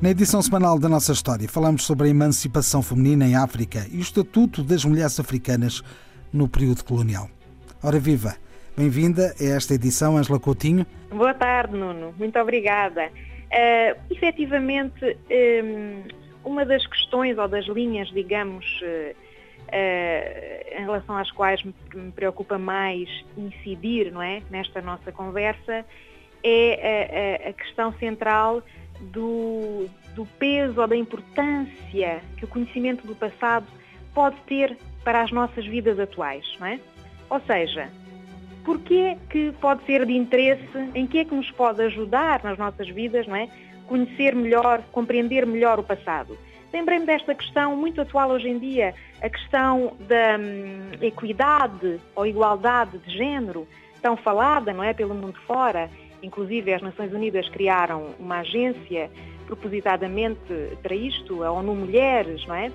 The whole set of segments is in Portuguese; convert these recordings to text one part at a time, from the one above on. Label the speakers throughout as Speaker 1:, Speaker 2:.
Speaker 1: Na edição semanal da nossa história, falamos sobre a emancipação feminina em África e o estatuto das mulheres africanas no período colonial. Ora viva! Bem-vinda a esta edição, Angela Coutinho.
Speaker 2: Boa tarde, Nuno. Muito obrigada. Uh, efetivamente, um, uma das questões ou das linhas, digamos, uh, uh, em relação às quais me preocupa mais incidir não é, nesta nossa conversa é a, a, a questão central do, do peso ou da importância que o conhecimento do passado pode ter para as nossas vidas atuais, não é? Ou seja, porquê que pode ser de interesse, em que é que nos pode ajudar nas nossas vidas, não é? Conhecer melhor, compreender melhor o passado. Lembrei-me desta questão muito atual hoje em dia, a questão da hum, equidade ou igualdade de género, tão falada, não é, pelo mundo fora, Inclusive, as Nações Unidas criaram uma agência propositadamente para isto, a ONU Mulheres, não é?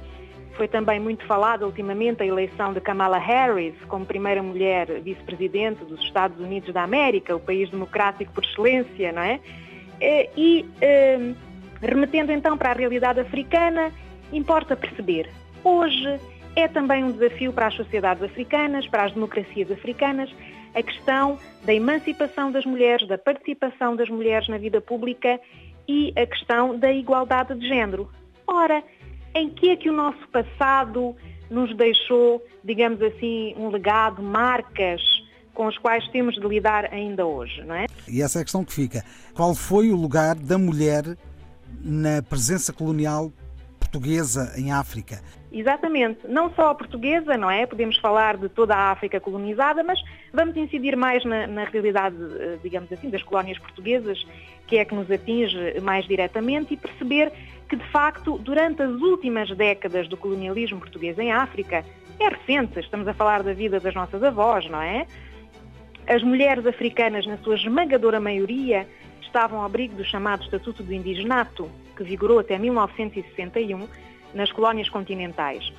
Speaker 2: Foi também muito falada ultimamente a eleição de Kamala Harris como primeira mulher vice-presidente dos Estados Unidos da América, o país democrático por excelência, não é? E, eh, remetendo então para a realidade africana, importa perceber, hoje é também um desafio para as sociedades africanas, para as democracias africanas, a questão da emancipação das mulheres, da participação das mulheres na vida pública e a questão da igualdade de género. Ora, em que é que o nosso passado nos deixou, digamos assim, um legado, marcas com as quais temos de lidar ainda hoje, não é?
Speaker 1: E essa é a questão que fica. Qual foi o lugar da mulher na presença colonial portuguesa em África?
Speaker 2: Exatamente, não só a portuguesa, não é? Podemos falar de toda a África colonizada, mas vamos incidir mais na, na, realidade, eh, digamos assim, das colónias portuguesas, que é que nos atinge mais diretamente, e perceber que, de facto, durante as últimas décadas do colonialismo português em África, é recente, estamos a falar da vida das nossas avós, não é? As mulheres africanas, na sua esmagadora maioria, estavam ao abrigo do chamado Estatuto do Indigenato, que vigorou até 1961, nas colónias continentais.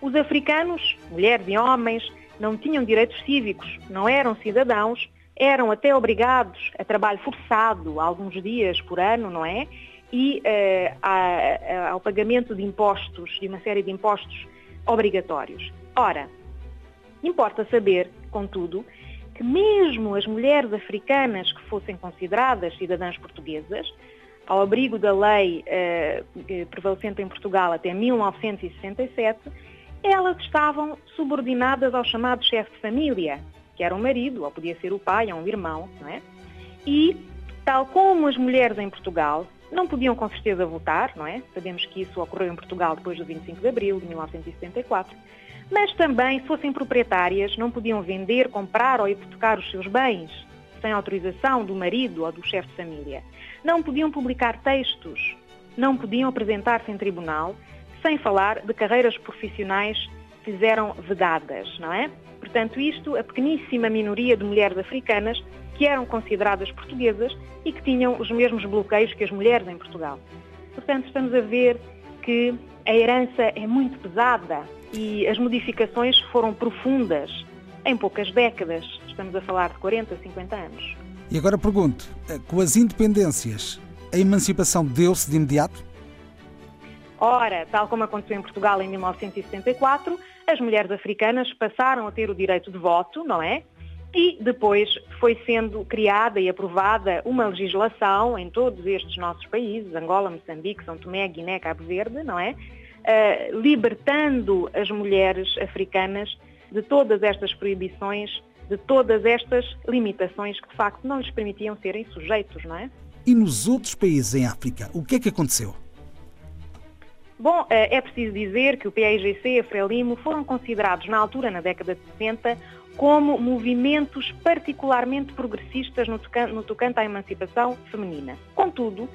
Speaker 2: Os africanos, mulheres e homens, não tinham direitos cívicos, não eram cidadãos, eram até obrigados a trabalho forçado alguns dias por ano, não é? E uh, a, a, ao pagamento de impostos, de uma série de impostos obrigatórios. Ora, importa saber, contudo, que mesmo as mulheres africanas que fossem consideradas cidadãs portuguesas ao abrigo da lei eh, prevalecente em Portugal até 1967, elas estavam subordinadas ao chamado chefe de família, que era o marido, ou podia ser o pai ou um irmão, não é? E, tal como as mulheres em Portugal, não podiam com certeza votar, não é? Sabemos que isso ocorreu em Portugal depois do 25 de abril de 1974, mas também, se fossem proprietárias, não podiam vender, comprar ou hipotecar os seus bens sem autorização do marido ou do chefe de família não podiam publicar textos, não podiam apresentar-se em tribunal, sem falar de carreiras profissionais que lhes eram vedadas, não é? Portanto, isto, a pequeníssima minoria de mulheres africanas que eram consideradas portuguesas e que tinham os mesmos bloqueios que as mulheres em Portugal. Portanto, estamos a ver que a herança é muito pesada e as modificações foram profundas em poucas décadas. Estamos a falar de 40, 50 anos.
Speaker 1: E agora pergunto, eh, com as independências, a emancipação deu-se de imediato?
Speaker 2: Ora, tal como aconteceu em Portugal em 1974, as mulheres africanas passaram a ter o direito de voto, não é? E depois foi sendo criada e aprovada uma legislação em todos estes nossos países, Angola, Moçambique, São Tomé, Guiné, Cabo Verde, não é? Uh, libertando as mulheres africanas de todas estas proibições de todas estas limitações que de facto não lhes permitiam serem sujeitos, não é?
Speaker 1: E nos outros países em África, o que é que aconteceu?
Speaker 2: Bom, eh, é preciso dizer que o PAIGC e a Frelimo foram considerados na altura, na década de 60, como movimentos particularmente progressistas no tocante, no tocante à emancipação feminina. Contudo,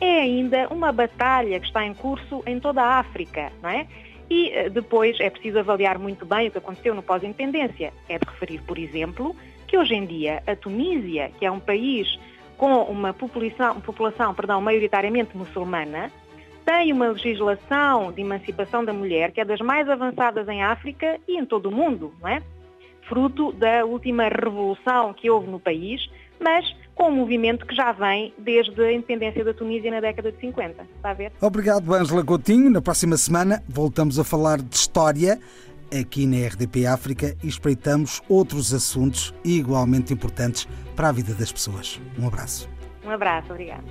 Speaker 2: é ainda uma batalha que está em curso em toda a África, não é? E eh, depois é preciso avaliar muito bem o que aconteceu no pós-independência. É de referir, por exemplo, que hoje em dia a Tunísia, que é um país com uma população, população perdão, maioritariamente muçulmana, tem uma legislação de emancipação da mulher que é das mais avançadas em África e em todo o mundo, não é? Fruto da última revolução que houve no país, mas com um movimento que já vem desde a independência da Tunísia na década de 50. Está a ver?
Speaker 1: Obrigado, Ângela Coutinho. Na próxima semana voltamos a falar de história aqui na RDP África e espreitamos outros assuntos igualmente importantes para a vida das pessoas. Um abraço.
Speaker 2: Um abraço, obrigado.